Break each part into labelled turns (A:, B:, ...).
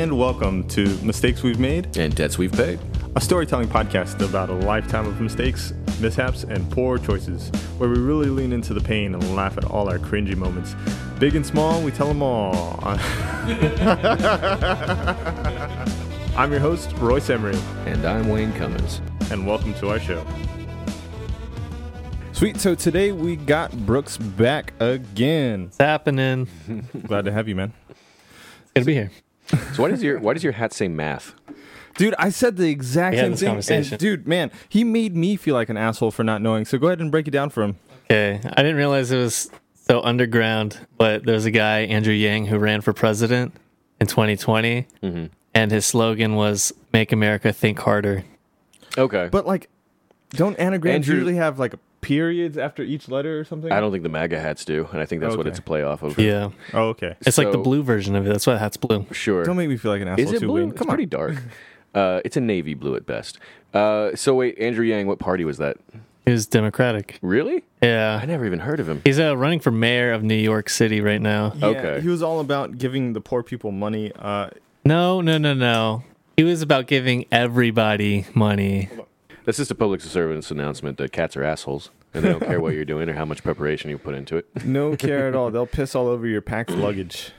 A: and welcome to Mistakes We've Made,
B: And debts we've paid.
A: a storytelling podcast about a lifetime of mistakes, mishaps, and poor choices, where we really lean into the pain and laugh at all our cringy moments. Big and small, we tell them all. I'm your host, Royce Emery,
B: And I'm Wayne Cummins.
A: and welcome to our show. Sweet, so today we got Brooks back again.
C: It's happening.
A: Glad to have you, man.
C: Good to be here.
B: So why does your why does your hat say math?
A: Dude, I said the exact
C: We
A: same
C: this
A: thing.
C: conversation.
A: And dude, man, he made me feel like an asshole for not knowing. So go ahead and break it down for him.
C: Okay. I didn't realize it was so underground, but there's a guy, Andrew Yang, who ran for president in 2020. Mm-hmm. And his slogan was Make America Think Harder.
B: Okay.
A: But like, don't anagrams
B: Andrew-
A: usually have like periods after each letter or something?
B: I don't think the MAGA hats do, and I think that's what
A: Okay.
B: it's a play off of.
C: Yeah.
A: Oh, okay.
C: It's like the
B: So-
C: blue version of it. That's why the hat's blue.
B: Sure.
A: Don't make me feel like an asshole
B: Is it
A: too,
B: blue?
A: Wayne.
B: It's
A: Come on.
B: pretty dark. Uh, it's a navy blue at best. Uh, so wait, Andrew Yang, what party was that?
C: He Democratic.
B: Really?
C: Yeah.
B: I never even heard of him.
C: He's uh, running for mayor of New York City right now.
A: Yeah,
B: Okay.
A: He was all about giving the poor people money. Uh,
C: No, no, no, no. He was about giving everybody money.
B: That's just a public service announcement that cats are assholes, and they don't care what you're doing or how much preparation you put into it.
A: no care at all. They'll piss all over your packed luggage.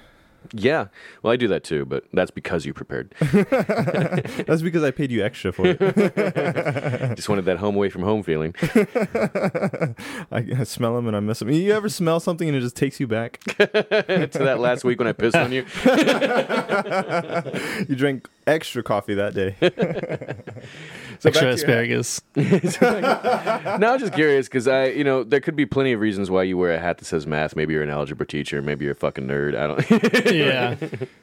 B: Yeah. Well, I do that too, but that's because you prepared.
A: That's because I paid you extra for it.
B: Just wanted that home away from home feeling.
A: I, I smell them and I miss them. You ever smell something and it just takes you back?
B: to that last week when I pissed on you.
A: You drank extra coffee that day. So back
C: Extra asparagus.
B: now I'm just curious because I, you know, there could be plenty of reasons why you wear a hat that says math. Maybe you're an algebra teacher. Maybe you're a fucking nerd. I don't.
C: yeah.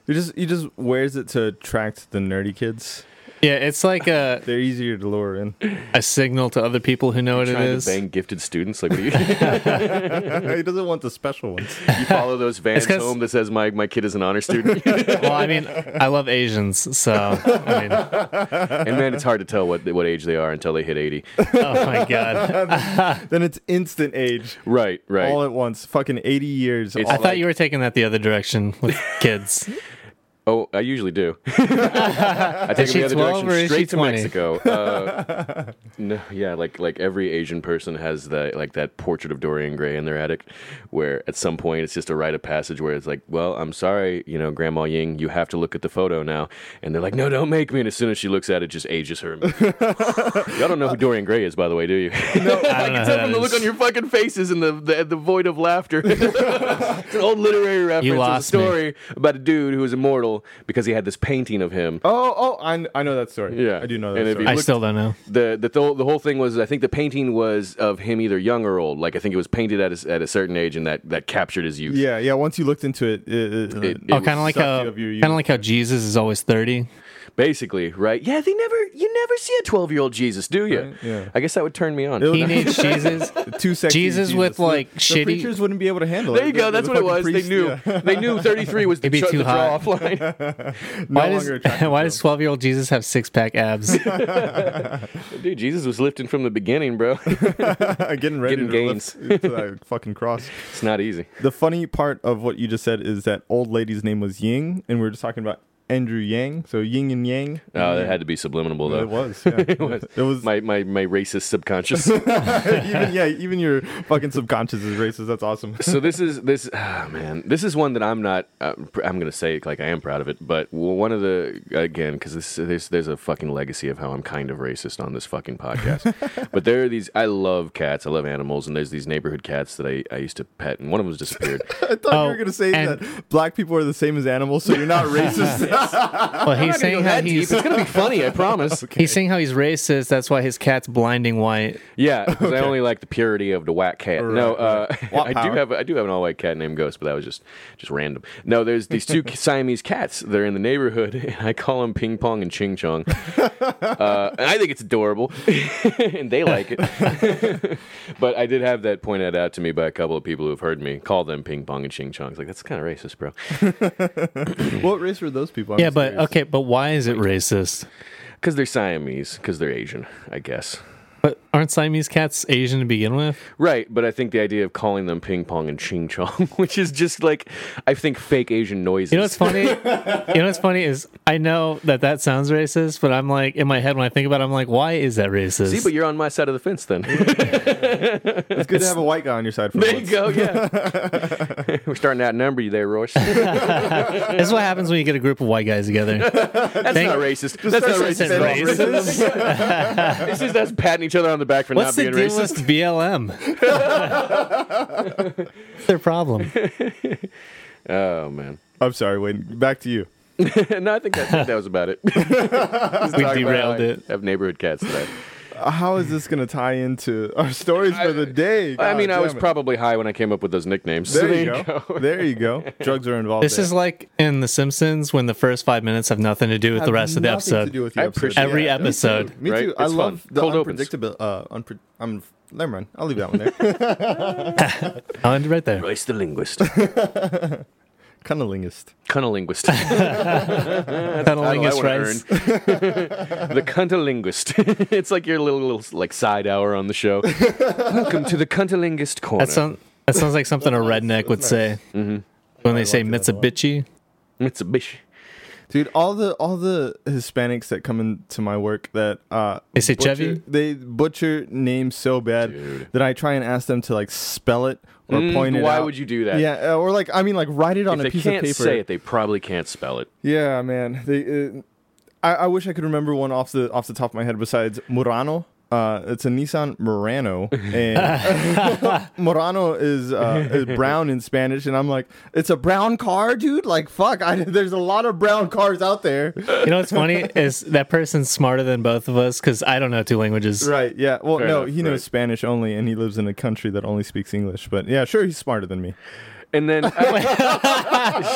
A: You just you just wears it to attract the nerdy kids.
C: Yeah, it's like a,
A: They're easier to lure in.
C: a signal to other people who know what it
B: trying
C: is.
B: to bang gifted students. Like, what do you,
A: he doesn't want the special ones.
B: you follow those vans home that says my my kid is an honor student,
C: well, I mean, I love Asians, so I mean,
B: and man, it's hard to tell what what age they are until they hit eighty.
C: oh my god!
A: Then it's instant age.
B: Right, right.
A: All at once. Fucking 80 years.
C: I thought you were taking that the other direction with kids.
B: Oh, I usually do. I take
C: she
B: them the other
C: 12 or
B: direction
C: is she
B: straight to
C: 20?
B: Mexico. Uh, no, yeah, like like every Asian person has that like that portrait of Dorian Gray in their attic, where at some point it's just a rite of passage where it's like, well, I'm sorry, you know, Grandma Ying, you have to look at the photo now, and they're like, no, don't make me. And as soon as she looks at it, just ages her. Y'all don't know who Dorian Gray is, by the way, do you? no,
C: I don't know who
B: Tell from the look on your fucking faces and the the, the void of laughter. it's an old literary reference.
C: You
B: It's a
C: lost me.
B: story about a dude who was immortal because he had this painting of him.
A: Oh, oh, I, I know that story.
B: Yeah.
A: I do know that
B: And if
A: story.
B: you
C: I
B: look-
C: still don't know.
B: The the th- the whole thing was I think the painting was of him either young or old. Like I think it was painted at a, at a certain age and that that captured his youth.
A: yeah, yeah. Once you looked into it, it, it,
B: It- uh,
C: Oh,
B: it
C: kind of like
A: sucked
C: how
A: you of your youth.
C: kind of like how Jesus is always thirty.
B: Basically, right? Yeah, they never you never see a 12-year-old Jesus, do you?
A: Right, yeah.
B: I guess that would turn me on.
A: It'll-
C: Teenage Jesus.
A: too sexy.
C: Jesus with, like,
A: the,
C: shitty-
A: preachers wouldn't be able to handle it.
B: there you go.
A: The-
B: That's
A: the
B: what it was.
A: priest,
B: they knew.
A: yeah.
B: They knew 33 was the,
C: It'd be
B: ch-
C: too
B: the draw
C: hot.
B: off line.
A: No
C: why does why does twelve year old Jesus have six pack abs?
B: Dude, Jesus was lifting from the beginning, bro.
A: them. getting ready
B: Getting
A: to
B: gains.
A: lift to that fucking cross.
B: it's not easy.
A: The funny part of what you just said is that old lady's name was Ying, and we were just talking about Andrew Yang. So Ying and Yang.
B: Oh, that had to be subliminal though.
A: It was. Yeah. it was. It was
B: My, my my racist subconscious.
A: even yeah. Even your fucking subconscious is racist. That's awesome.
B: so this is this ah, man this is one that i'm not uh, i'm gonna say it like i am proud of it but one of the again because this there's, there's a fucking legacy of how i'm kind of racist on this fucking podcast but there are these i love cats i love animals and there's these neighborhood cats that i, I used to pet and one of them's disappeared
A: I thought you
C: Oh,
A: were gonna say
C: and-
A: that black people are the same as animals, so you're not racist.
C: well, he's saying how he's
B: it's gonna be funny i promise
C: he's saying how he's racist. That's why his cat's blinding white.
B: yeah because i only like the purity of the whack cat no uh, i do have i do have an all-white cat named ghost but that was just just random no there's these two siamese cats they're in the neighborhood and i call them ping pong and ching chong uh, and I think it's adorable, and they like it. but I did have that pointed out to me by a couple of people who have heard me call them ping pong and ching chongs. Like that's kind of racist, bro.
A: what race were those people? I'm
C: Yeah, but
A: curious.
C: okay, but why is it racist?
B: Because they're Siamese. Because they're Asian, I guess.
C: But aren't Siamese cats Asian to begin with?
B: Right, but I think the idea of calling them ping pong and ching chong, which is just like I think fake Asian noises.
C: You know what's funny? you know what's funny is I know that that sounds racist, but I'm like in my head when I think about it, I'm like, why is that racist?
B: See, but you're on my side of the fence then.
A: It's good to have a white guy on your side for
B: there you
A: once.
B: go. Yeah, we're starting to outnumber you there, Royce. That's
C: this is what happens when you get a group of white guys together.
B: That's not racist. That's not racist.
C: This isn't
B: racist.
C: racist.
B: It's just us patting each other on the back for
C: What's
B: not
C: the
B: being
C: deal
B: racist.
C: with BLM? Their problem?
B: Oh man.
A: I'm sorry, Wayne. Back to you.
B: no, I think that, I think that was about it.
C: We derailed
B: how I
C: it.
B: Have neighborhood cats today.
A: Uh, How is this going to tie into our stories for the day?
B: I mean, I was
A: it.
B: probably high when I came up with those nicknames.
A: There
B: So
A: you go. there you go. Drugs are involved.
C: This
A: there.
C: is like in The Simpsons when the first five minutes have nothing to do with the rest of the
A: nothing to
C: episode.
A: do with the
B: I
A: episode.
B: appreciate
C: Every
A: Yeah,
C: episode.
A: Me too.
B: Right?
A: Me too. I
B: It's
A: love
B: fun.
A: the
B: Cold
A: unpredictable. Uh, unpre- I'm. Never mind. I'll leave that one there.
C: I'll end it right there.
B: Royce the linguist,
A: Cunningest.
B: cunnilinguist,
C: Cunnilingus
B: wanna
C: rice.
B: the cunnilinguist. it's like your little, little like side hour on the show. Welcome to the cunnilinguist corner.
C: That, sound, that sounds like something a redneck would say mm-hmm. when they say Mitsubishi.
B: Mitsubishi.
A: Dude, all the all the Hispanics that come into my work that uh
C: They say
A: butcher,
C: Chevy?
A: They butcher names so bad
B: Dude.
A: that I try and ask them to like spell it or
B: Mm,
A: point it out.
B: why
A: out.
B: would you do that?
A: Yeah, or like I mean like write it on
B: If
A: a
B: they
A: piece of paper.
B: say it, they probably can't spell it.
A: Yeah, man. They uh, I, I wish I could remember one off the off the top of my head besides Murano. Uh, it's a Nissan Murano, and Murano is uh, is brown in Spanish, and I'm like, it's a brown car, dude. Like, fuck, I, there's a lot of brown cars out there.
C: You know what's funny is that person's smarter than both of us because I don't know two languages.
A: Right? Yeah. Well,
B: Fair
A: no,
B: enough,
A: he knows
B: right.
A: Spanish only, and he lives in a country that only speaks English. But yeah, sure, he's smarter than me.
B: And then,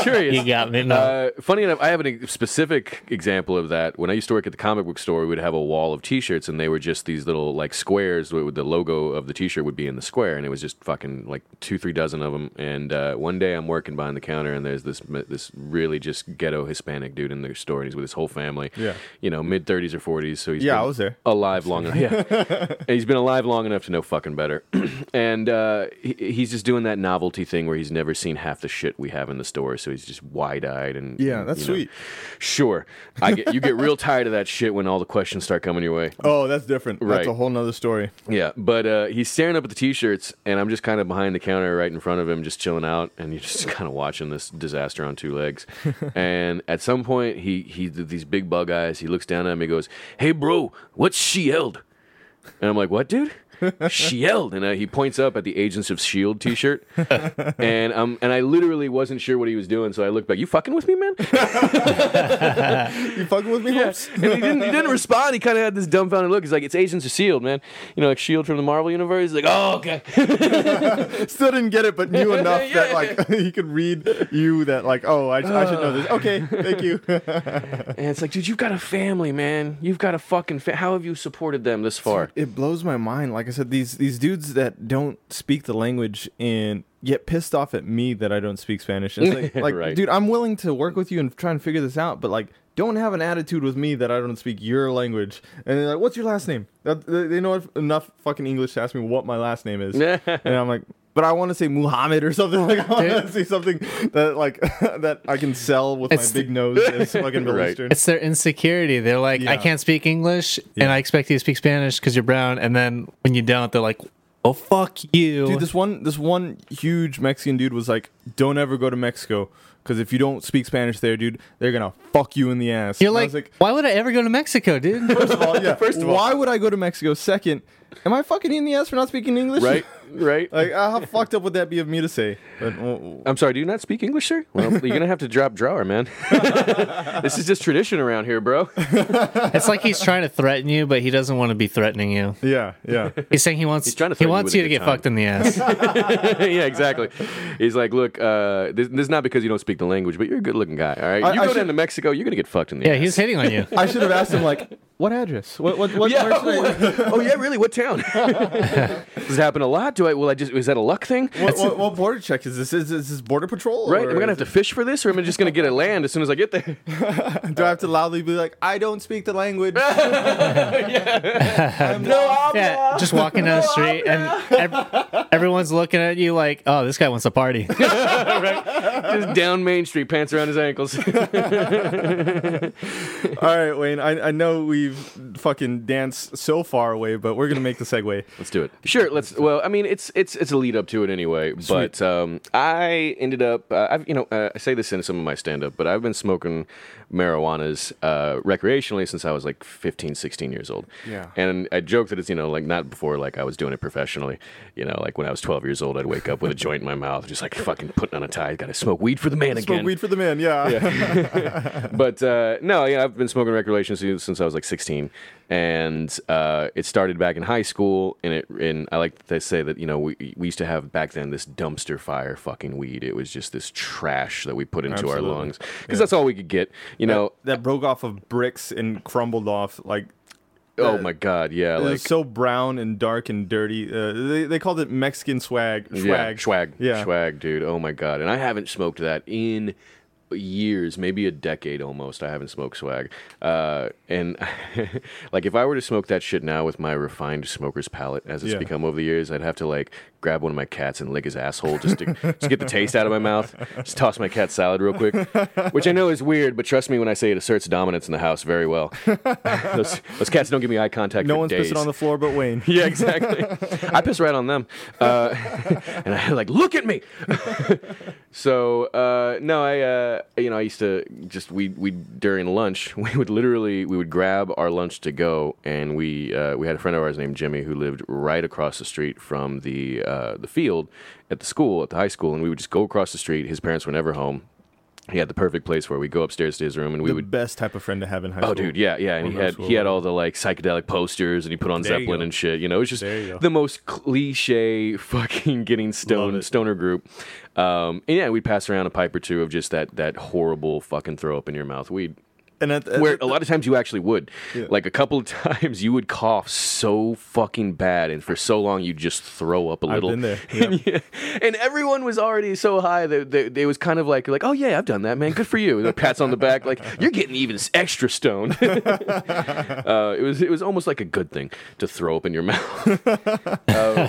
B: sure, he is.
C: You got me. No.
B: Uh, funny enough, I have a specific example of that. When I used to work at the comic book store, we would have a wall of T-shirts, and they were just these little like squares. With the logo of the T-shirt would be in the square, and it was just fucking like two, three dozen of them. And uh, one day, I'm working behind the counter, and there's this this really just ghetto Hispanic dude in their store, and he's with his whole family.
A: Yeah.
B: you know, mid 30s or 40s. So he's
A: Yeah,
B: been
A: I was there.
B: alive long enough. Yeah, and he's been alive long enough to know fucking better. and uh, he, he's just doing that novelty thing where he's never seen half the shit we have in the store, so he's just wide eyed and
A: Yeah, that's
B: you know.
A: sweet.
B: Sure, I get you get real tired of that shit when all the questions start coming your way.
A: Oh, that's different. That's a whole nother story.
B: Yeah, but uh, he's staring up at the t-shirts, and I'm just kind of behind the counter, right in front of him, just chilling out, and you're just kind of watching this disaster on two legs. and at some point, he he these big bug eyes. He looks down at me, goes, "Hey, bro, what's Shield?" And I'm like, "What, dude?" Shield, and uh, he points up at the Agents of Shield T-shirt, and um, and I literally wasn't sure what he was doing, so I looked back. You fucking with me, man?
A: You fucking with me,
B: Yeah. And he didn't, he didn't respond. He kind of had this dumbfounded look. He's like, it's Agents of S.H.I.E.L.D., man. You know, like S.H.I.E.L.D. from the Marvel Universe. He's like, oh, okay.
A: Still didn't get it, but knew enough that
B: Yeah.
A: like he could read you that like, oh, I, I should know this. Okay, thank you.
B: And it's like, dude, you've got a family, man. You've got a fucking fa- How have you supported them this far?
A: it blows my mind. Like I said, these these dudes that don't speak the language and get pissed off at me that I don't speak Spanish. It's like, like
B: Right.
A: dude, I'm willing to work with you and try and figure this out, but like, don't have an attitude with me that I don't speak your language. And they're like, "What's your last name?" They they know enough fucking English to ask me what my last name is, and I'm like. But I want to say Muhammad or something like. I want to say something that like that I can sell with
C: It's-
A: my big nose as fucking Middle
B: Right.
A: Eastern.
C: It's their insecurity. They're like, I can't speak English, and I expect you to speak Spanish because you're brown. And then when you don't, they're like, "Oh fuck you."
A: Dude, this one this one huge Mexican dude was like, "Don't ever go to Mexico because if you don't speak Spanish there, dude, they're gonna fuck you in the ass."
C: you're
A: And I
C: like, why would I ever go to Mexico, dude?
A: first of all, yeah.
B: First of all-
A: why would I go to Mexico? Second, am I fucking in the ass for not speaking English?
B: right? Right?
A: Like, uh, how fucked up would that be of me to say? But, well,
B: I'm sorry, do you not speak English, sir? Well, you're going to have to drop drawer, man. this is just tradition around here, bro.
C: it's like he's trying to threaten you, but he doesn't want to be threatening you.
A: yeah, yeah.
C: He's saying he wants
B: He's trying to
C: he
B: threaten you
C: wants you to get
B: time.
C: fucked in the ass.
B: yeah, exactly. He's like, look, uh, this, this is not because you don't speak the language, but you're a good looking guy, all right?
A: I-
B: you
A: I
B: go
A: should-
B: down to Mexico, you're going to get fucked in the
C: yeah,
B: ass.
C: Yeah, he's hitting on you.
A: I should have asked him like, what address? What what what?
B: Yeah.
A: where I-
B: oh yeah, really? What town? Does it happen a lot? Do I? Will I just? Is that a luck thing?
A: what, what, what border check is this? Is, is this border patrol?
B: Right?
A: or
B: Am I gonna have
A: is
B: to fish for this, or am I just gonna get a land as soon as I get there?
A: Do I have to loudly be like, I don't speak the language? Yeah.
B: no,
C: Yeah, just walking down the street and ev- everyone's looking at you like, "Oh, this guy wants a party."
B: Just down Main Street, pants around his ankles.
A: All right, Wayne. I, I know we've fucking danced so far away, but we're gonna make the segue.
B: Let's do it. Sure. Let's. Well, I mean, it's it's it's a lead up to it anyway. But um, I ended up. Uh, I've you know uh, I say this in some of my stand up, but I've been smoking marijuanas uh, recreationally since I was like 15, 16 years old.
A: Yeah.
B: And I joke that it's you know like not before like I was doing it professionally. You know, like when I was twelve years old, I'd wake up with a joint in my mouth, just like fucking putting on a tie. Got to smoke weed for the man
A: Smoke
B: again.
A: weed for the man. Yeah.
B: but uh, no, yeah, I've been smoking recreationally since I was like 16, and uh, it started back in high school. And it, and I like to say that you know we we used to have back then this dumpster fire fucking weed. It was just this trash that we put into
A: Absolutely.
B: our lungs because that's all we could get. You know,
A: that broke off of bricks and crumbled off like.
B: oh my god, yeah,
A: It
B: like
A: was so brown and dark and dirty. Uh, they, they called it Mexican swag.
B: yeah,
A: Swag.
B: swag,
A: Yeah.
B: swag, dude. Oh my god, and I haven't smoked that in years, maybe a decade almost. I haven't smoked swag, uh, and like if I were to smoke that shit now with my refined smoker's palate as it's
A: Yeah.
B: become over the years, I'd have to like grab one of my cats and lick his asshole just to just get the taste out of my mouth. Just toss my cat salad real quick, which I know is weird, but trust me when I say it asserts dominance in the house very well. those, those cats don't give me eye contact.
A: No one's
B: days.
A: pissing on the floor but Wayne.
B: Yeah, exactly. I piss right on them, uh, and I like look at me. so uh, no, I uh, you know I used to just we we during lunch we would literally we would grab our lunch to go, and we uh, we had a friend of ours named Jimmy who lived right across the street from the uh, the field at the school at the high school, and we would just go across the street. His parents were never home. He had the perfect place where we go upstairs to his room, and we
A: the
B: would
A: best type of friend to have in high school.
B: Oh, dude, yeah, yeah, and he had
A: school,
B: he had all the like psychedelic posters, and he put on
A: Led
B: Zeppelin and shit. You know, it was just
A: There you go.
B: the most cliche fucking getting stoned stoner group. Um, and yeah, we'd pass around a pipe or two of just that that horrible fucking throw up in your mouth weed.
A: And at, at,
B: Where a lot of times you actually would,
A: Yeah.
B: like a couple of times you would cough so fucking bad, and for so long you just throw up a
A: I've
B: little.
A: been there.
B: And, yeah, and everyone was already so high that they, they was kind of like like oh yeah I've done that man. Good for you. The pats on the back like you're getting even extra stoned. Uh, it was it was almost like a good thing to throw up in your mouth. Uh,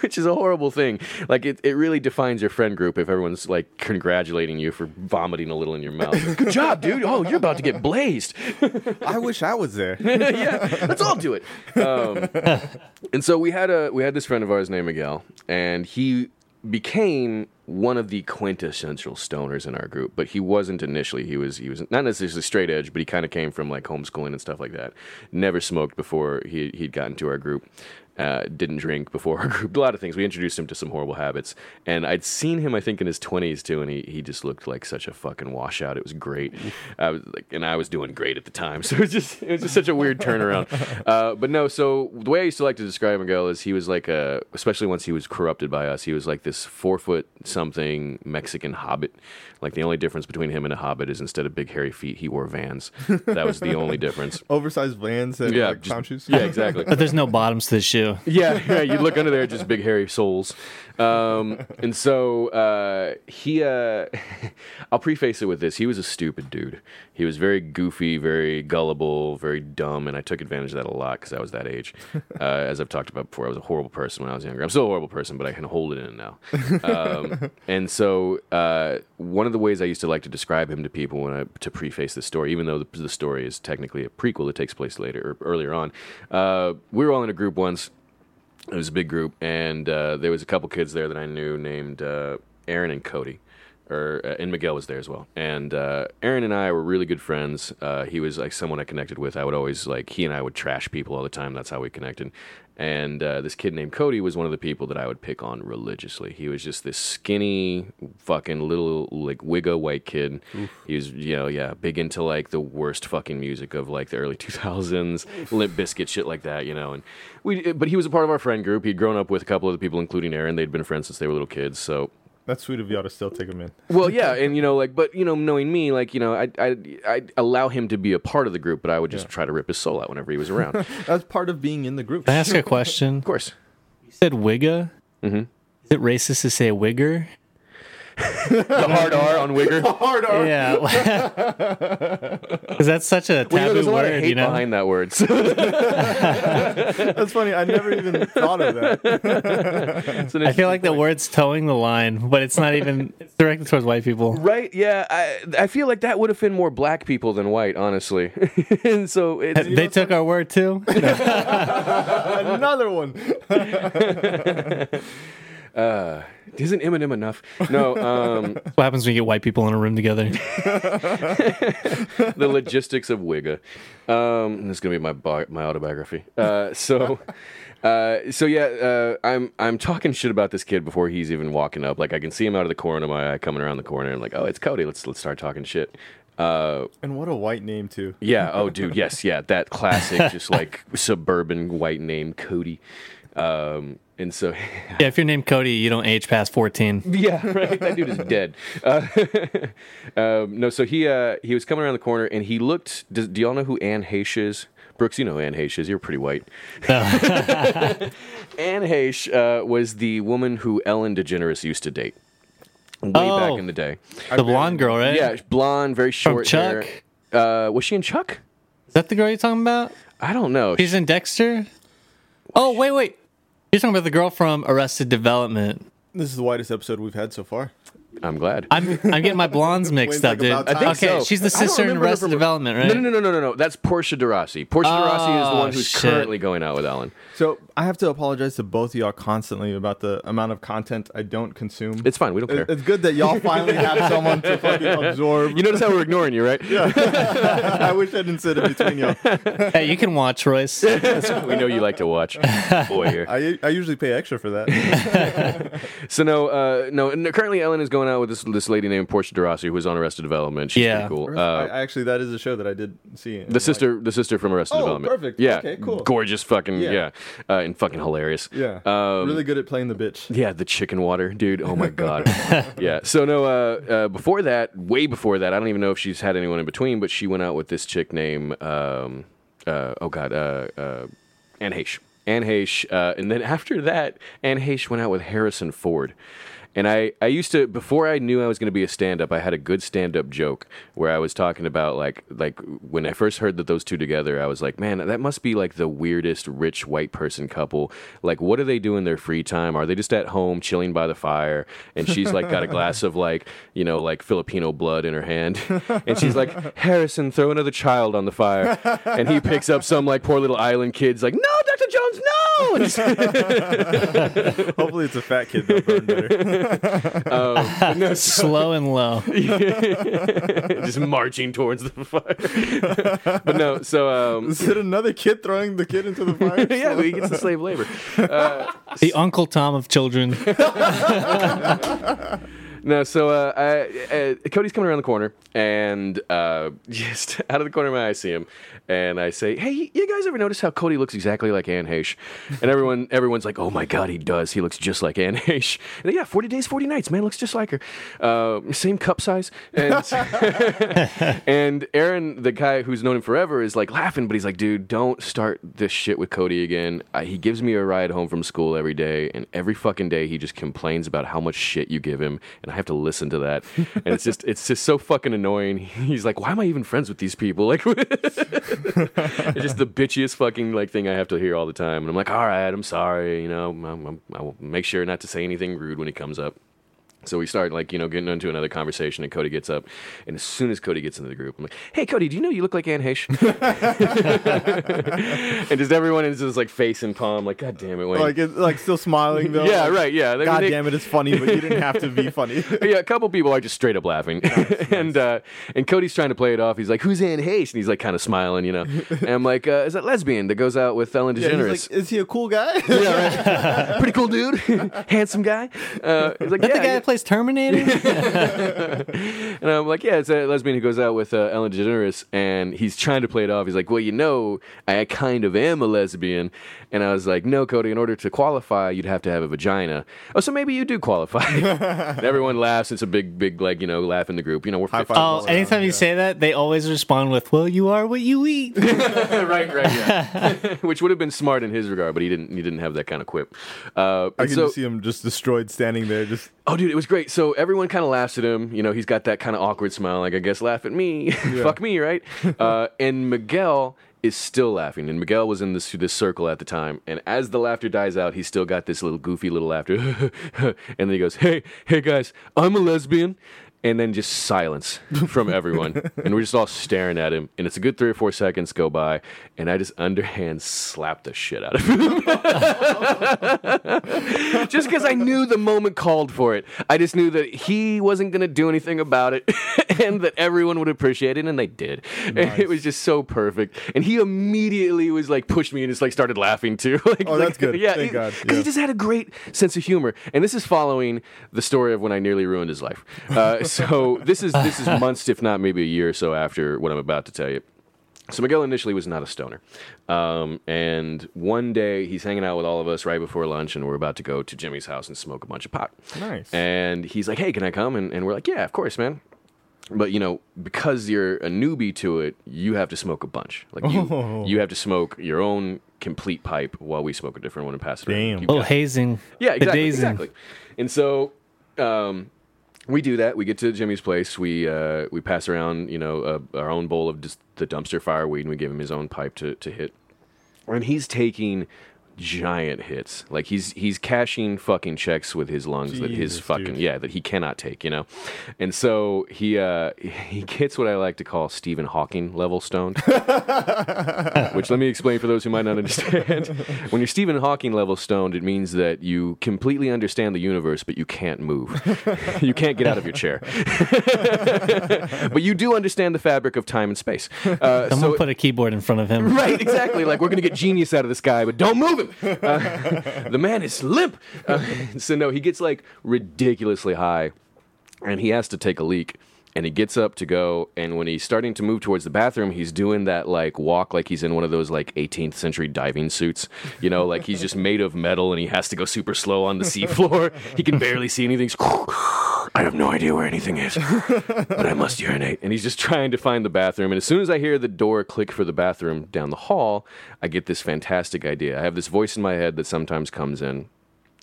B: which is a horrible thing. Like it, it really defines your friend group if everyone's like congratulating you for vomiting a little in your mouth. Good job dude. Oh you're about to get blazed
A: I wish I was there.
B: yeah, let's all do it. Um, and so we had a we had this friend of ours named Miguel, and he became one of the quintessential stoners in our group. But he wasn't initially. He was he was not necessarily straight edge, but he kind of came from like homeschooling and stuff like that. Never smoked before he he'd gotten to our group. Uh, didn't drink before our group. A lot of things. We introduced him to some horrible habits, and I'd seen him, I think, in his twenties too, and he, he just looked like such a fucking washout. It was great. I was like, and I was doing great at the time, so it was just it was just such a weird turnaround. Uh, but no, so the way I used to like to describe Miguel is he was like a, especially once he was corrupted by us, he was like this four foot something Mexican hobbit. Like the only difference between him and a hobbit is instead of big hairy feet, he wore Vans. That was the only difference.
A: Oversized vans and
B: Yeah,
A: like
B: just-
A: shoes.
B: Yeah, exactly.
C: But there's no bottoms to the shoe.
B: Yeah, yeah. You look under there, just big hairy soles. Um, and so uh, he, uh, I'll preface it with this: he was a stupid dude. He was very goofy, very gullible, very dumb, and I took advantage of that a lot because I was that age. Uh, as I've talked about before, I was a horrible person when I was younger. I'm still a horrible person, but I can hold it in now. Um, and so uh, one of the ways I used to like to describe him to people when I to preface the story, even though the, the story is technically a prequel that takes place later or earlier on, uh, we were all in a group once. It was a big group, and uh, there was a couple kids there that I knew named uh, Aaron and Cody, or uh, and Miguel was there as well. And uh, Aaron and I were really good friends. Uh, he was like someone I connected with. I would always like he and I would trash people all the time. That's how we connected. And uh, this kid named Cody was one of the people that I would pick on religiously. He was just this skinny, fucking little like wigga white kid. He was, you know, yeah, big into like the worst fucking music of like the early 2000s, Limp Bizkit shit like that, you know. And we, but he was a part of our friend group. He'd grown up with a couple of the people, including Aaron. They'd been friends since they were little kids. So
A: That's sweet of y'all to still take him in.
B: Well, yeah, and you know, like, but you know, knowing me, like, you know, I I I allow him to be a part of the group, but I would just
A: Yeah.
B: try to rip his soul out whenever he was around. of
A: That's part of being in the group.
C: Can I ask a question?
B: Of course.
C: You said wigga.
B: Mhm.
C: Is it racist to say wigger?
B: The hard R on Wigger.
A: The Hard R.
C: Yeah, because that's such a taboo
B: Well, you know, there's a lot of
C: word.
B: hate
C: You know,
B: behind that word. so
A: That's funny. I never even thought of that.
C: I feel like the word's towing the line, but it's not even. It's directed towards white people.
B: Right? Yeah, I I feel like that would have been more black people than white, honestly. and so it's
C: They took our word too.
A: Another one.
B: Uh, isn't Eminem enough? No, um,
C: what happens when you get white people in a room together?
B: the logistics of Wigga. Um, this is gonna be my bi- my autobiography. Uh, so, uh, so yeah, uh, I'm I'm talking shit about this kid before he's even walking up. Like I can see him out of the corner of my eye coming around the corner. I'm like, oh, it's Cody. Let's let's start talking shit. Uh,
A: And what a white name too.
B: yeah. Oh, dude. Yes. Yeah. That classic, just like suburban white name, Cody. Um, and so,
C: yeah, if you're named Cody, you don't age past 14.
B: yeah, right. That dude is dead. Uh, um, no, so he uh, he was coming around the corner and he looked. Does, do y'all know who Anne Heche is? Brooks, you know who Anne Heche is. You're pretty white. Anne Heche uh, was the woman who Ellen DeGeneres used to date way
C: Oh.
B: back in the day.
C: The blonde girl, right?
B: Yeah, blonde, very
C: From
B: short
C: Chuck.
B: hair. Uh, was she in Chuck?
C: Is that the girl you're talking about?
B: I don't know.
C: She's in Dexter. Oh wait, wait. You're talking about the girl from Arrested Development.
A: This is the widest episode we've had so far.
B: I'm glad.
C: I'm I'm getting my blondes mixed up, dude.
B: I think
C: okay,
B: so.
C: she's the sister in
B: remember
C: Arrested
B: from-
C: Development, right?
B: No, no, no, no, no, no. That's Portia de Rossi. Portia de Rossi is the one who's
C: shit.
B: currently going out with Ellen.
A: So I have to apologize to both of y'all constantly about the amount of content I don't consume.
B: It's fine. We don't care.
A: It's good that y'all finally have someone to fucking absorb.
B: You notice how we're ignoring you, right? Yeah.
A: I wish I didn't sit in between y'all.
C: Hey, you can watch Royce.
B: we know you like to watch. Boy, here.
A: I, I usually pay extra for that.
B: So no, uh, no. and Currently, Ellen is going out with this this lady named Portia de Rossi, who was on Arrested Development. She's
C: Yeah.
B: pretty cool. Uh,
A: I actually, that is a show that I did see. and
B: the
A: like-
B: sister, the sister from Arrested
A: Oh,
B: Development.
A: perfect.
B: Yeah.
A: Okay, cool.
B: Gorgeous, fucking yeah,
A: Yeah.
B: Uh, and fucking hilarious.
A: Yeah.
B: Um,
A: really good at playing the bitch.
B: Yeah, the chicken water, dude. Oh my god. yeah. So no, uh, uh, before that, way before that, I don't even know if she's had anyone in between, but she went out with this chick named, um, uh, oh god, uh, uh, Anne Heche. Anne Heche, uh, and then after that, Anne Heche went out with Harrison Ford. And I, I used to before I knew I was going to be a stand up, I had a good stand up joke where I was talking about like like when I first heard that those two together, I was like, man, that must be like the weirdest rich white person couple. Like, what do they do in their free time? Are they just at home chilling by the fire? And she's like got a glass of like you know like Filipino blood in her hand, and she's like, Harrison, throw another child on the fire, and he picks up some like poor little island kid's like, no, Doctor Jones, no.
A: Hopefully, it's a fat kid that burned better.
B: um, no,
C: Slow and low.
B: just marching towards the fire. but no, so um,
A: Is it another kid throwing the kid into the fire?
B: yeah, but he gets the slave labor. Uh,
C: The Uncle Tom of children.
B: No, so uh, I, uh, Cody's coming around the corner, and uh, just out of the corner of my eye, I see him, and I say, "Hey, you guys ever notice how Cody looks exactly like Anne Heche?" And everyone, everyone's like, "Oh my God, he does. He looks just like Anne Heche." And yeah, forty days, forty nights, man, looks just like her. Uh, same cup size, and and Aaron, the guy who's known him forever, is like laughing, but he's like, "Dude, don't start this shit with Cody again." He gives me a ride home from school every day, and every fucking day he just complains about how much shit you give him, and I have to listen to that, and it's just it's just so fucking annoying. He's like, "Why am I even friends with these people?" Like, it's just the bitchiest fucking like thing I have to hear all the time, and I'm like, "All right, I'm sorry, you know, I'm, I'm, I will make sure not to say anything rude when he comes up." So we start like you know getting into another conversation, and Cody gets up, and as soon as Cody gets into the group, I'm like, "Hey, Cody, do you know you look like Anne Heche?" and just everyone is just like face and palm, like, "God damn it, Wayne!"
A: like, it, like still smiling though.
B: yeah,
A: Like,
B: right, yeah. They-
A: God
B: they-
A: damn it, it's funny, but you didn't have to be funny.
B: yeah, a couple people are just straight up laughing, and uh, and Cody's trying to play it off. He's like, "Who's Anne Heche?" And he's like, kind of smiling, you know. And I'm like, uh, "Is that lesbian that goes out with Ellen
A: Yeah,
B: DeGeneres?"
A: he's like, is he a cool guy?
B: yeah, right. Pretty cool dude, handsome guy. Uh, he's like,
C: Is that
B: yeah,
C: the guy
B: yeah."
C: that plays Terminator?
B: and I'm like, yeah, it's a lesbian who goes out with uh, Ellen DeGeneres, and he's trying to play it off. He's like, well, you know, I kind of am a lesbian. And I was like, no, Cody, in order to qualify, you'd have to have a vagina. Oh, so maybe you do qualify. and everyone laughs. It's a big, big, like, you know, laugh in the group. You know, we're
A: High
B: 50.
A: five.
C: oh, anytime
A: around,
C: you
A: yeah.
C: say that, they always respond with, "Well, you are what you eat."
B: right, right, yeah. Which would have been smart in his regard, but he didn't. He didn't have that kind of quip. Uh,
A: I can
B: so,
A: just see him just destroyed standing there. Just
B: Oh, dude, it was great. So everyone kind of laughs at him. You know, he's got that kind of awkward smile, like I guess laugh at me, fuck me, right? uh, and Miguel is still laughing, and Miguel was in this this circle at the time. And as the laughter dies out, he's still got this little goofy little laughter, and then he goes, "Hey, hey guys, I'm a lesbian." And then just silence from everyone, and we're just all staring at him. And it's a good three or four seconds go by, and I just underhand slap the shit out of him just because I knew the moment called for it. I just knew that he wasn't going to do anything about it and that everyone would appreciate it, and they did. And it was just so perfect. And he immediately was like, pushed me and just like started laughing too. like,
A: Oh, that's
B: like,
A: good.
B: Yeah,
A: Thank
B: he,
A: God.
B: 'cause
A: Yeah.
B: he just had a great sense of humor. And this is following the story of when I nearly ruined his life. Uh, so this is this is months, if not maybe a year or so after what I'm about to tell you. So Miguel initially was not a stoner, um, and one day he's hanging out with all of us right before lunch, and we're about to go to Jimmy's house and smoke a bunch of pot.
A: Nice.
B: And he's like, "Hey, can I come?" And, and we're like, "Yeah, of course, man." But you know, because you're a newbie to it, you have to smoke a bunch. Like you,
A: Oh.
B: you have to smoke your own complete pipe while we smoke a different one and pass it around.
A: Damn.
B: You
C: little hazing.
B: yeah, exactly,
C: bedazing.
B: exactly. And so um, we do that. We get to Jimmy's place. We uh, we pass around, you know, uh, our own bowl of just the dumpster fireweed, and we give him his own pipe to to hit. And he's taking giant hits. Like he's he's cashing fucking checks with his lungs that his fucking
A: dude.
B: yeah that he cannot take, you know. And so he uh, he gets what I like to call Stephen Hawking level stoned. Which let me explain for those who might not understand. when you're Stephen Hawking level stoned, it means that you completely understand the universe, but you can't move. you can't get out of your chair. but you do understand the fabric of time and space. Uh,
C: Someone
B: so
C: put a keyboard in front of him.
B: Right, exactly. Like we're gonna get genius out of this guy, but don't move him. Uh, the man is limp. Uh, so no, he gets like ridiculously high, and he has to take a leak. And he gets up to go, and when he's starting to move towards the bathroom, he's doing that like walk, like he's in one of those like 18th century diving suits. You know, like he's just made of metal, and he has to go super slow on the seafloor. he can barely see anything. I have no idea where anything is, but I must urinate. And he's just trying to find the bathroom. And as soon as I hear the door click for the bathroom down the hall, I get this fantastic idea. I have this voice in my head that sometimes comes in.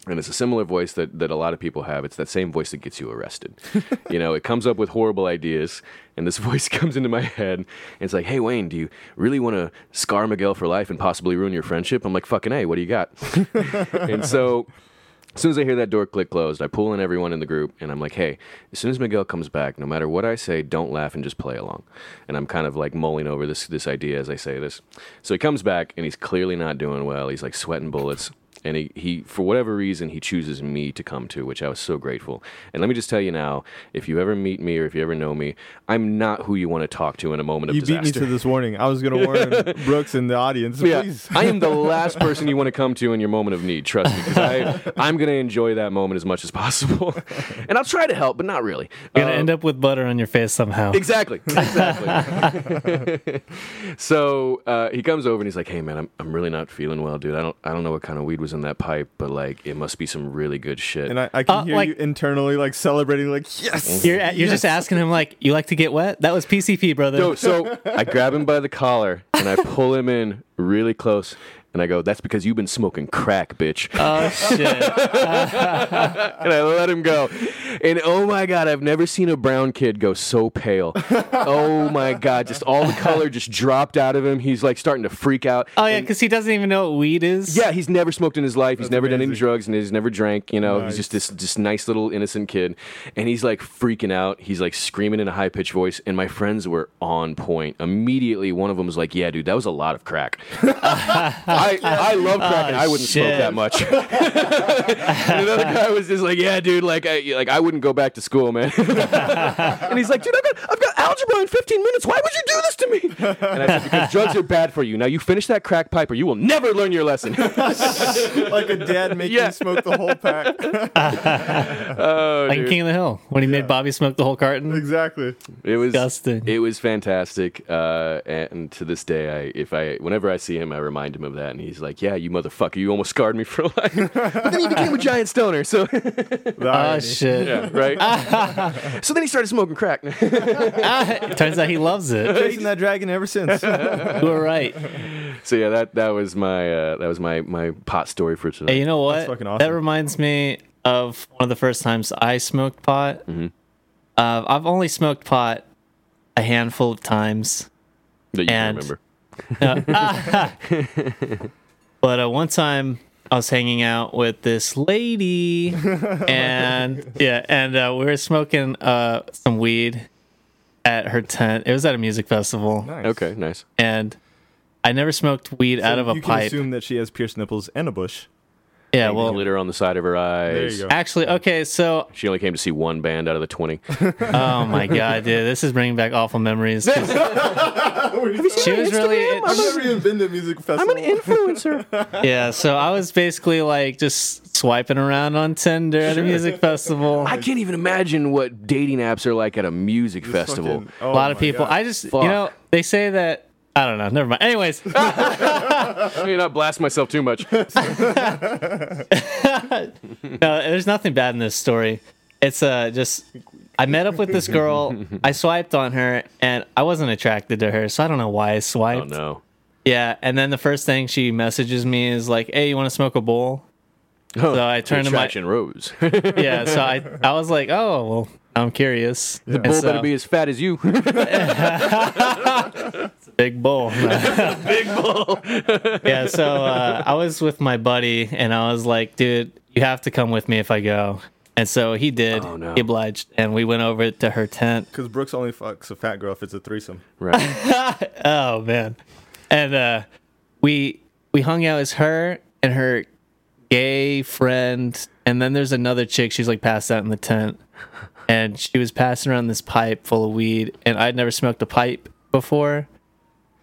B: And it's a similar voice that, that a lot of people have. It's that same voice that gets you arrested. you know, it comes up with horrible ideas, and this voice comes into my head, and it's like, hey, Wayne, do you really want to scar Miguel for life and possibly ruin your friendship? I'm like, fucking A, what do you got? and so as soon as I hear that door click closed, I pull in everyone in the group and I'm like, hey, as soon as Miguel comes back, no matter what I say, don't laugh and just play along. And I'm kind of like mulling over this this idea as I say this. So he comes back and he's clearly not doing well. He's like sweating bullets. And he, he, for whatever reason, he chooses me to come to, which I was so grateful. And let me just tell you now, if you ever meet me or if you ever know me, I'm not who you want to talk to in a moment of need.
A: You beat me to this warning. I was gonna warn Brooks in the audience.
B: Yeah,
A: Please.
B: I am the last person you want to come to in your moment of need. Trust me, because I I'm gonna enjoy that moment as much as possible, and I'll try to help, but not really.
C: You're gonna
B: Um,
C: end up with butter on your face somehow.
B: Exactly. Exactly. so uh, he comes over and he's like, "Hey man, I'm I'm really not feeling well, dude. I don't I don't know what kind of weed was in that pipe, but like it must be some really good shit."
A: and I, I can
C: Uh,
A: hear
C: like-
A: you internally like celebrating, like yes.
C: You're you're just asking him like, you like to get wet? That was PCP, brother.
B: No, so I grab him by the collar and I pull him in really close. And I go, that's because you've been smoking crack, bitch.
C: Oh shit!
B: and I let him go. And oh my god, I've never seen a brown kid go so pale. oh my god, just all the color just dropped out of him. He's like starting to freak out.
C: Oh yeah, because he doesn't even know what weed is.
B: yeah, he's never smoked in his life. He's
A: That's
B: never done any drugs and he's never drank. You know,
A: Nice.
B: he's just this just nice little innocent kid. And he's like freaking out. He's like screaming in a high pitched voice. And my friends were on point. Immediately, one of them was like, "Yeah, dude, that was a lot of crack." I I love crack and
C: Oh,
B: I wouldn't smoke that much. and another guy was just like, "Yeah, dude, like I like I wouldn't go back to school, man." and he's like, "Dude, I've got I've got algebra in 15 minutes. Why would you do this to me?" And I said, because drugs are bad for you. Now you finish that crack pipe or you will never learn your lesson.
A: like a dad making
B: Yeah.
A: you smoke the whole pack.
B: oh,
C: Like
B: dude.
C: King of the Hill when he made Bobby smoke the whole carton.
A: exactly.
B: It was
C: Disgusting.
B: It was fantastic. Uh, and to this day, I if I whenever I see him, I remind him of that. And he's like, "Yeah, you motherfucker, you almost scarred me for life." but then he became a giant stoner. So
A: The
C: Oh shit!
B: yeah, right. so then he started smoking crack.
C: Turns out he loves it.
A: Chasing that dragon ever since.
C: You were right.
B: so yeah, that that was my uh, that was my my pot story for tonight.
C: Hey, you know what?
A: fucking awesome.
C: That reminds me of one of the first times I smoked pot.
B: Mm-hmm.
C: Uh, I've only smoked pot a handful of times,
B: that you can
C: and-
B: remember.
C: but uh, one time I was hanging out with this lady, and yeah, and uh, we were smoking uh, some weed at her tent. It was at a music festival,
A: Nice.
B: Okay, nice.
C: and I never smoked weed out of a
A: you
C: pipe.
A: can assume that she has pierced nipples and a bush.
C: Yeah, well,
B: glitter on the side of her eyes.
A: There you go.
C: actually, okay, so
B: She only came to see one band out of the twenty.
C: oh my god, dude, this is bringing back awful memories. She was really.
A: I've never even been to a music festival.
B: I'm an influencer.
C: Yeah, so I was basically like just swiping around on Tinder at a music festival.
B: I can't even imagine what dating apps are like at a music festival.
A: Fucking- oh
C: a lot of people.
A: God.
C: I just,
B: Fuck.
C: you know, they say that. I don't know. Never mind. Anyways,
B: Let me not blast myself too much.
C: no, there's nothing bad in this story. It's uh just I met up with this girl. I swiped on her, and I wasn't attracted to her, so I don't know why I
B: Oh
C: swiped.
B: no.
C: Yeah, and then the first thing she messages me is like, "Hey, you want to smoke a bowl?" So I turned to my
B: rose.
C: yeah. So I I was like, "Oh, well, I'm curious."
B: the
C: And
B: bull
C: so-
B: better be as fat as you.
C: Big bull.
B: Big bull.
C: yeah, so uh, I was with my buddy, and I was like, dude, you have to come with me if I go. And so he did.
B: Oh, no.
C: He obliged, and we went over to her tent.
A: Because Brooks only fucks a fat girl if it's a threesome.
B: Right.
C: Oh man, and uh, we we hung out as her and her gay friend, and then there's another chick. She's like passed out in the tent, and she was passing around this pipe full of weed, and I'd never smoked a pipe before.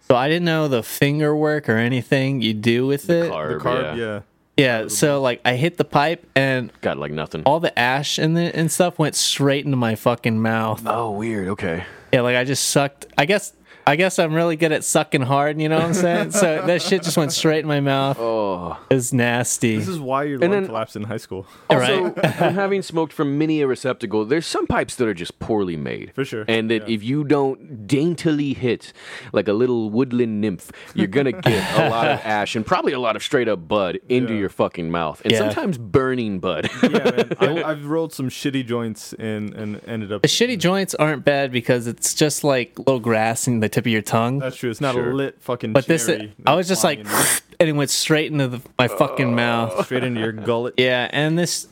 C: So I didn't know the finger work or anything you do with it.
B: Carb,
A: The carb,
B: yeah.
A: yeah.
C: Yeah, so like I hit the pipe and
B: Got like nothing.
C: all the ash and the and stuff went straight into my fucking mouth.
B: Oh, weird. Okay.
C: Yeah, like I just sucked. I guess I guess I'm really good at sucking hard. You know what I'm saying? so that shit just went straight in my mouth.
B: Oh.
C: It was nasty.
A: This is why your
B: And
A: lung
B: then-
A: collapsed in high school.
B: Also,
C: Right.
B: from having smoked from many a receptacle, there's some pipes that are just poorly made.
A: For sure,
B: And that
A: yeah.
B: if you don't daintily hit like a little woodland nymph, you're going to get a lot of ash and probably a lot of straight up bud into
A: Yeah.
B: your fucking mouth. And
C: Yeah.
B: sometimes burning bud.
A: Yeah, man. I, I've rolled some shitty joints and, and ended up.
C: the shitty joints aren't bad because it's just like little grass in the tip of your tongue.
A: That's true. It's not
B: Sure.
A: a lit fucking.
C: but this, I was just like, and it went straight into the, my fucking mouth.
A: straight into your gullet.
C: Yeah, and this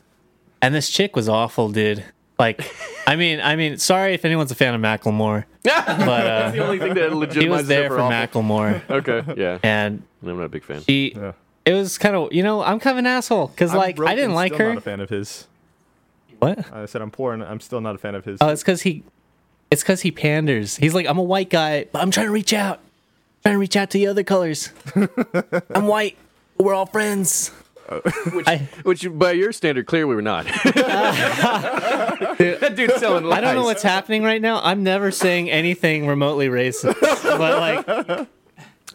C: and this chick was awful, dude. Like, I mean, I mean, sorry if anyone's a fan of Macklemore, Yeah, but uh,
B: the only thing that legitimizes
C: he was there
B: it
C: for
B: awful.
C: Macklemore,
B: Okay, yeah.
C: and
B: I'm not a big fan.
C: she.
A: Yeah.
C: It was kind of, you know, I'm kind of an asshole because like
A: broke
C: I didn't
A: and
C: like
A: still
C: her.
A: Not a fan of his.
C: What?
A: I said I'm poor and I'm still not a fan of his.
C: Oh, it's because he, it's because he panders. He's like, I'm a white guy, but I'm trying to reach out, trying to reach out to the other colors. I'm white. We're all friends.
B: Uh, which,
C: I-
B: which, by your standard, clearly we're not. that dude's selling lies.
C: I don't know what's happening right now. I'm never saying anything remotely racist, but like,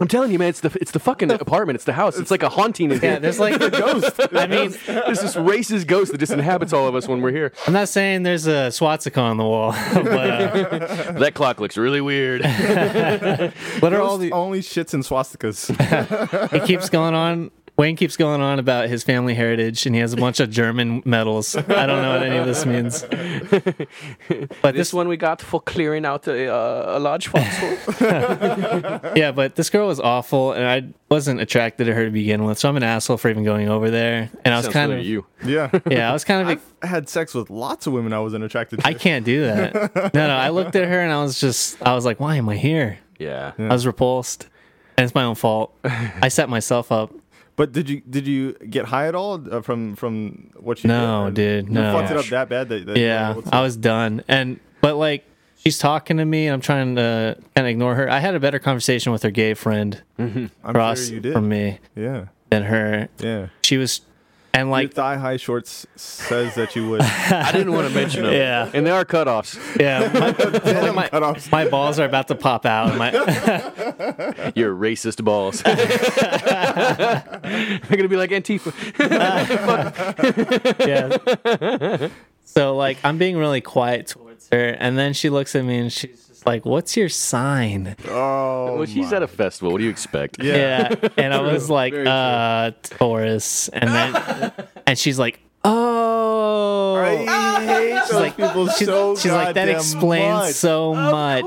B: I'm telling you, man, it's the it's the fucking apartment. It's the house. It's like a haunting in
C: yeah, there's like a ghost. I mean,
B: There's this racist ghost that just inhabits all of us when we're here.
C: I'm not saying there's a swastika on the wall, but uh,
B: That clock looks really weird.
C: what are all
A: Ghost
C: the?
A: only shits and swastikas.
C: it keeps going on. Wayne keeps going on about his family heritage, and he has a bunch of German medals. I don't know what any of this means. But
B: This
C: this,
B: one we got for clearing out a, uh, a large fossil.
C: yeah, but this girl was awful, and I wasn't attracted to her to begin with. So I'm an asshole for even going over there. And I was
B: Sounds
C: kind of,
B: you.
A: yeah.
C: yeah, I was kind of.
A: I had sex with lots of women I wasn't attracted to.
C: I can't do that. No, no. I looked at her and I was just, I was like, why am I here?
B: Yeah.
C: I was repulsed, and it's my own fault. I set myself up.
A: But did you did you get high at all uh, from from what you
C: No,
A: did?
C: dude,
A: You
C: no.
A: fucked it up that bad that, that
C: Yeah,
A: weren't able to-
C: I was done. And but like she's talking to me, and I'm trying to kind of ignore her. I had a better conversation with her gay friend
A: I'm
C: across
A: sure you did.
C: from me
A: Yeah,
C: than her.
A: yeah.
C: She was, and
A: Your
C: like,
A: thigh high shorts says that you would.
B: I didn't want to mention them.
C: Yeah.
B: And there are cutoffs.
C: yeah, my,
A: Denim
C: my,
A: cutoffs.
C: my balls are about to pop out. My,
B: Your racist balls. They're going to be like Antifa.
C: yeah. So like, I'm being really quiet towards her, and then she looks at me and she's just like, "What's your sign?"
A: Oh,
B: Well, she's at a festival. What do you expect?
A: Yeah.
C: Yeah. And I was like,
A: Very true.
C: uh, Taurus. And then, and she's like, oh.
A: I hate those
C: like-
A: people
C: She's,
A: so
C: she's like, that explains
A: much.
C: so much.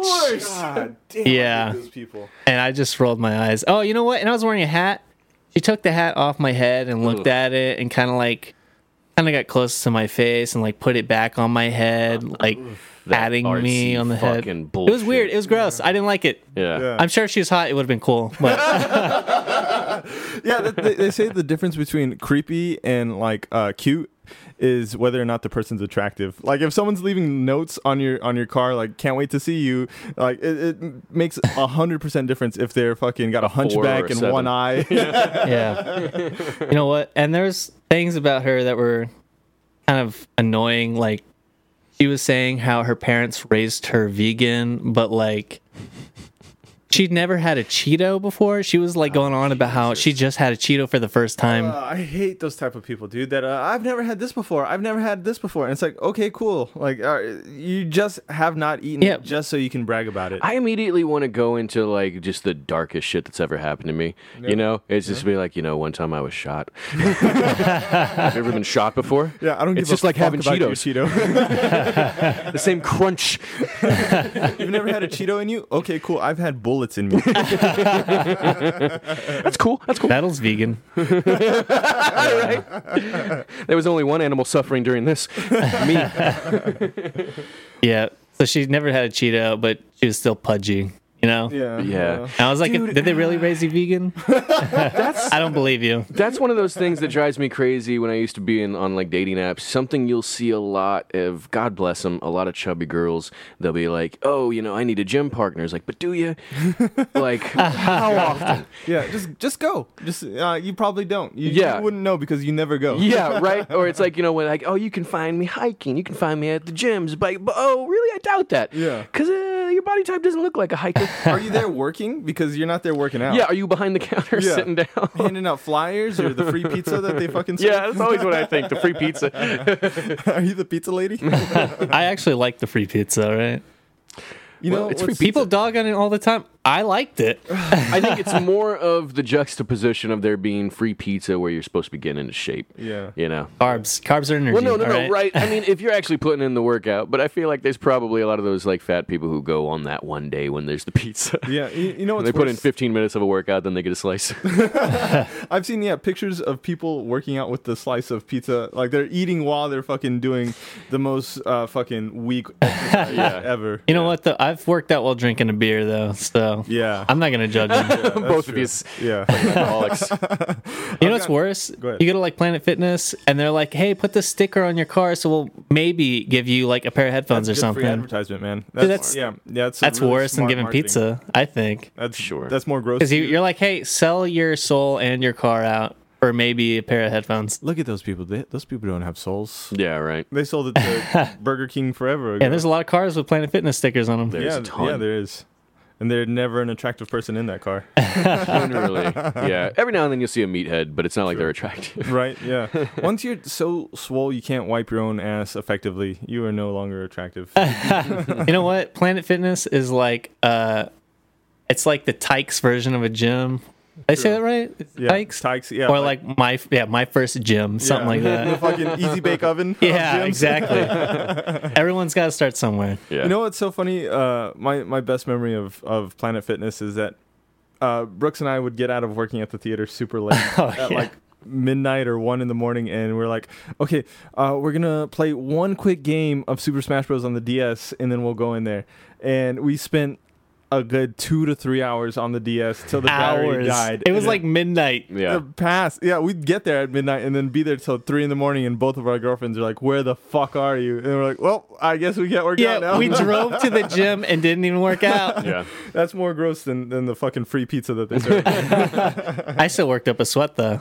A: God damn,
C: Yeah.
A: those people.
C: And I just rolled my eyes. Oh, you know what? And I was wearing a hat. She took the hat off my head and looked
B: Ugh.
C: at it and kind of like, kind of got close to my face and like put it back on my head, like
B: That
C: patting me
B: artsy
C: on the head.
B: fucking
C: It was weird. It was gross. I didn't like it.
B: Yeah.
A: Yeah.
C: I'm sure if she was hot, it would have been cool. But
A: Yeah, they, they say the difference between creepy and like uh, cute is whether or not the person's attractive. Like if someone's leaving notes on your on your car, like can't wait to see you, like it, it makes a hundred percent difference if they're fucking got a,
B: four or
A: hunchback
B: a
A: and
B: seven.
A: one eye.
C: yeah. you know what? And there's things about her that were kind of annoying. Like she was saying how her parents raised her vegan, but like she'd never had a Cheeto before. She was like going on about how she just had a Cheeto for the first time.
A: Uh, I hate those type of people, dude. That uh, I've never had this before. I've never had this before, and it's like, okay, cool. Like uh, you just have not eaten
C: Yeah.
A: it just so you can brag about it.
B: I immediately want to go into like just the darkest shit that's ever happened to me. You know, it's just be like, you know, one time I was shot. Have you ever been shot before?
A: yeah, I don't give
B: It's
A: a
B: just like
A: fuck
B: having
A: about your
B: Cheetos.
A: Cheeto.
B: The same crunch.
A: You've never had a Cheeto in you? Okay, cool. I've had bullets in me.
B: That's cool. That's cool.
C: Metal's vegan.
B: There was only one animal suffering during this. Me.
C: Yeah. So she never had a Cheeto, but she was still pudgy. You know.
A: Yeah.
B: Yeah.
C: And I was like,
B: Dude,
C: did they really raise you vegan? I don't believe you.
B: That's one of those things that drives me crazy when I used to be in on like dating apps. Something you'll see a lot of, God bless them, a lot of chubby girls. They'll be like, "Oh, you know, I need a gym partner." It's like, but do you? like, how often?
A: Yeah, just just go. Just uh, you probably don't. You,
B: Yeah.
A: you wouldn't know because you never go.
B: Yeah, right. Or it's like you know when like, oh, you can find me hiking. You can find me at the gyms. But, but oh, really? I doubt that.
A: Yeah.
B: Because uh, your body type doesn't look like a hiker.
A: Are you there working? Because you're not there working out.
B: yeah. Are you behind the counter
A: Yeah.
B: sitting down?
A: Handing out flyers or the free pizza that they fucking serve?
B: yeah, that's always what I think. The free pizza.
A: Are you the pizza lady?
C: I actually like the free pizza, right?
A: You
B: Well,
A: know,
B: it's
A: what's-
C: People dog on it all the time. I liked it.
B: I think it's more of the juxtaposition of there being free pizza where you're supposed to be getting into shape.
A: Yeah.
B: You know.
C: Carbs. Carbs are energy.
B: Well, no, no, no,
C: right?
B: right? I mean, if you're actually putting in the workout, but I feel like there's probably a lot of those like fat people who go on that one day when there's the pizza.
A: Yeah, you, you know
B: When
A: what's
B: they put in 15 minutes of a workout, then they get a slice.
A: I've seen yeah pictures of people working out with the slice of pizza. Like they're eating while they're fucking doing the most uh, fucking weak
B: Yeah.
A: ever.
C: You know what? Though I've worked out while drinking a beer, though, so
A: Yeah.
C: I'm not gonna judge you.
B: Both of
A: true.
B: you
A: Yeah.
B: alcoholics.
C: You know what's worse?
A: ahead.
C: You go to like Planet Fitness, and they're like, "Hey, put the sticker on your car, so we'll maybe give you like a pair of headphones
A: That's
C: or
A: good free
C: something."
A: advertisement, man.
C: Dude, that's-
A: yeah, yeah. That's,
C: That's
A: really
C: worse than giving
A: marketing.
C: pizza, I think.
A: That's
B: Sure.
A: That's more gross.
C: Because you, you're like, "Hey, sell your soul and your car out for maybe a pair of headphones."
A: Look at those people. They, those people don't have souls.
B: Yeah, right.
A: They sold it to Burger King forever ago.
C: Yeah, there's a lot of cars with Planet Fitness stickers on them.
B: There's
A: yeah,
B: a ton.
A: yeah, there is. And there's never an attractive person in that car.
B: Generally. Yeah. Every now and then you'll see a meathead, but it's not like they're attractive.
A: right? Yeah. Once you're so swole you can't wipe your own ass effectively, you are no longer attractive.
C: you know what? Planet Fitness is like, uh, it's like the Tykes version of a gym. Did I say that right? It's
A: Yeah.
C: Tykes,
A: Tykes, yeah.
C: or like my yeah my first gym, something like
A: that. the
C: that.
A: fucking easy bake oven.
C: yeah,
A: gyms.
C: exactly. Everyone's got to start somewhere.
B: Yeah.
A: You know what's so funny? Uh, my my best memory of of Planet Fitness is that uh, Brooks and I would get out of working at the theater super late
C: Oh,
A: at
C: yeah.
A: like midnight or one in the morning, and we're like, okay, uh, we're gonna play one quick game of Super Smash Bros on the DS, and then we'll go in there. And we spent a good two to three hours on the DS till the battery died.
C: It was
A: And
C: like midnight.
B: Yeah.
A: the past. Yeah, we'd get there at midnight and then be there till three in the morning, and both of our girlfriends are like, "Where the fuck are you?" And we're like, "Well, I guess we can't work out
C: Yeah,
A: now."
C: we drove to the gym and didn't even work out.
B: Yeah.
A: That's more gross than, than the fucking free pizza that they serve.
C: I still worked up a sweat though.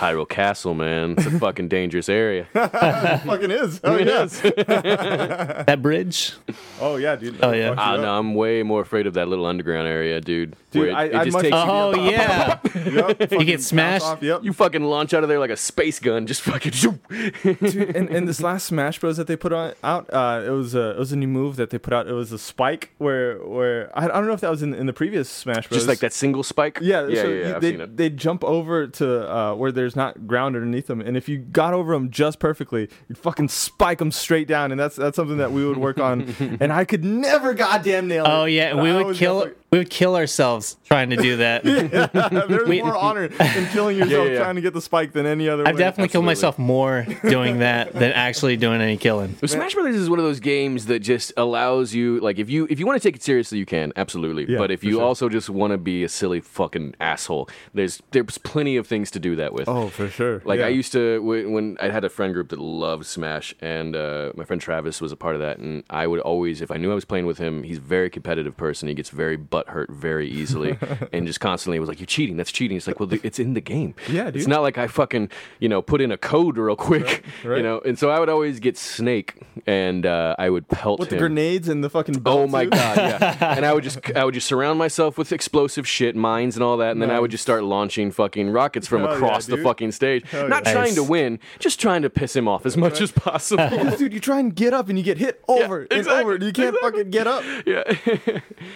B: Hyrule Castle, man. It's a fucking dangerous area.
A: fucking is. Oh
B: It
A: yeah.
B: is.
C: That bridge.
A: Oh yeah, dude.
C: Oh, yeah.
A: Fuck you
B: Ah,
A: up.
B: no, I'm way more afraid of that little underground area, dude.
A: Dude,
B: where it,
A: I-
B: it
A: I'd
B: just
A: much-
B: takes
C: Oh
B: you,
C: yeah.
A: Yep, fucking
C: get smashed?
A: Off. Yep.
B: you fucking launch out of there like a space gun, just fucking.
A: Dude, and, and this last Smash Bros that they put on out, uh, it was a it was a new move that they put out. It was a spike where where I, I don't know if that was in, in the previous Smash Bros.
B: just like that single spike.
A: Yeah,
B: yeah,
A: so
B: yeah.
A: you-
B: I've
A: they
B: seen it.
A: they jump over to uh, where there's not ground underneath them, and if you got over them just perfectly, you'd fucking spike them straight down, and that's that's something that we would work on, and I could never goddamn nail it.
C: Oh yeah. We would kill.
A: definitely-
C: We would kill ourselves trying to do that.
A: There's
C: We-
A: more honor in killing yourself
B: Yeah, yeah.
A: trying to get the spike than any other.
C: I've
A: way.
C: definitely killed myself more doing that than actually doing any killing.
B: Well, Smash Brothers is one of those games that just allows you, like, if you if you want to take it seriously, you can absolutely.
A: Yeah,
B: but if you
A: sure.
B: also just want to be a silly fucking asshole, there's there's plenty of things to do that with.
A: Oh, for sure.
B: Like
A: Yeah.
B: I used to wh- when I had a friend group that loved Smash, and uh, my friend Travis was a part of that. And I would always, if I knew I was playing with him, he's a very competitive person. He gets very butthurt very easily, and just constantly was like, "You're cheating. That's cheating." It's like, well, th- it's in the game.
A: Yeah,
B: It's not like I fucking you know put in a code real quick,
A: right.
B: you know. And so I would always get Snake, and uh, I would pelt
A: with the grenades and the fucking.
B: Oh my
A: too.
B: god, yeah. and I would just I would just surround myself with explosive shit, mines and all that, and then I would just start launching fucking rockets from
A: Hell yeah,
B: across the fucking stage. Not
C: yeah.
B: trying to win, just trying to piss him off as much as possible.
A: Because, dude, you try and get up and you get hit over and
B: exactly,
A: over. and You can't
B: exactly.
A: fucking get up.
B: yeah.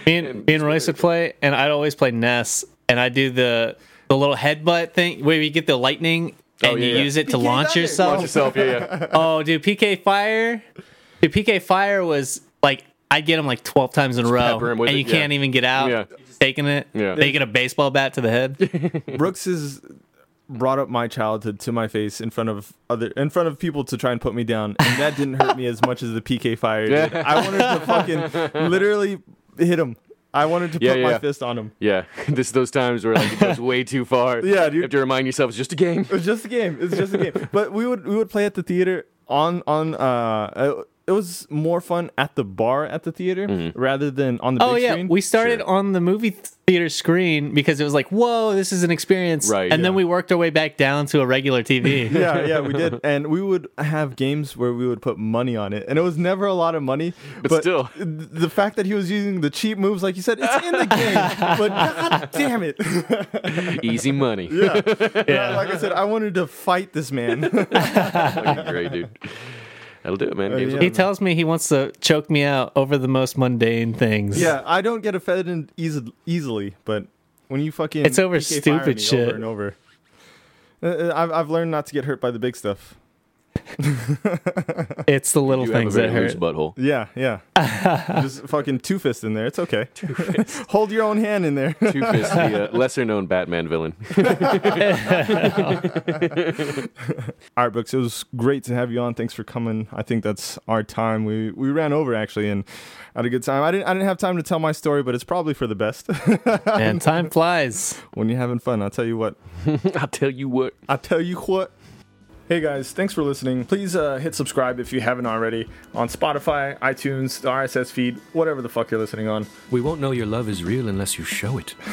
C: Me and, me and Royce would play, and I'd always play Ness, and I do the the little headbutt thing where you get the lightning oh, and
B: Oh, yeah,
C: you
B: yeah.
C: use it to
A: PK
C: launch
A: Thunder.
C: yourself.
B: Launch yourself, yeah, yeah.
C: Oh, dude, PK Fire, dude, PK Fire was like I'd get him like twelve times in a row,
B: pepper him with
C: and
B: it,
C: you
B: yeah.
C: can't even get out.
B: Yeah.
C: You're taking it,
B: Yeah.
C: taking a baseball bat to the head.
A: Brooks has brought up my childhood to my face in front of other in front of people to try and put me down, and that didn't hurt me as much as the PK fire did. I wanted to fucking literally hit him. I wanted to
B: Yeah,
A: put my fist on him.
B: Yeah, this those times where like it goes way too far.
A: Yeah, dude.
B: You have to remind yourself it's just a game.
A: It's just a game. It's just a game. But we would we would play at the theater on on uh. It was more fun at the bar at the theater
B: Mm-hmm.
A: rather than on the
C: Oh
A: big
C: yeah,
A: screen.
C: we started
B: Sure.
C: on the movie theater screen because it was like, whoa, this is an experience,
B: Right,
C: And then we worked our way back down to a regular TV.
A: yeah, yeah, we did, and we would have games where we would put money on it, and it was never a lot of money.
B: But still.
A: the fact that he was using the cheap moves, like you said, it's in the game. but god damn it!
B: Easy money.
A: yeah. like I said, I wanted to fight this man.
B: Great, dude. That'll do it, man. Games
A: yeah.
B: will-
C: He tells me he wants to choke me out over the most mundane things.
A: yeah, I don't get offended easy, easily, but when you fucking
C: It's over
A: PK
C: stupid shit.
A: over and over. Uh, uh, I've I've learned not to get hurt by the big stuff.
C: It's the little
B: You have a
C: things
B: very
C: that
B: loose
C: hurt.
B: butthole.
A: Yeah, yeah. Just fucking two fist in there. It's okay. Hold your own hand in there.
B: Two Fist, the uh, lesser known Batman villain.
A: All right, Brooks. It was great to have you on. Thanks for coming. I think that's our time. We we ran over actually and had a good time. I didn't I didn't have time to tell my story, but it's probably for the best.
C: And time flies.
A: when you're having fun, I'll tell you what.
B: I'll tell you what.
A: I'll tell you what. Hey guys, thanks for listening. Please uh, hit subscribe if you haven't already on Spotify, iTunes, the RSS feed, whatever the fuck you're listening on.
D: We won't know your love is real unless you show it.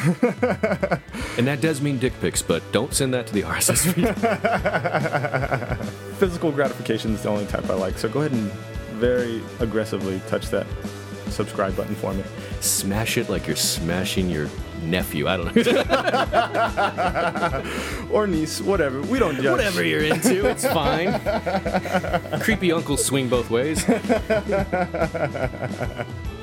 D: and that does mean dick pics, but don't send that to the RSS feed.
A: Physical gratification is the only type I like, so go ahead and very aggressively touch that subscribe button for me.
D: Smash it like you're smashing your nephew. I don't know.
A: Or niece, whatever. We don't judge.
D: Whatever you're into, it's fine. Creepy uncles swing both ways.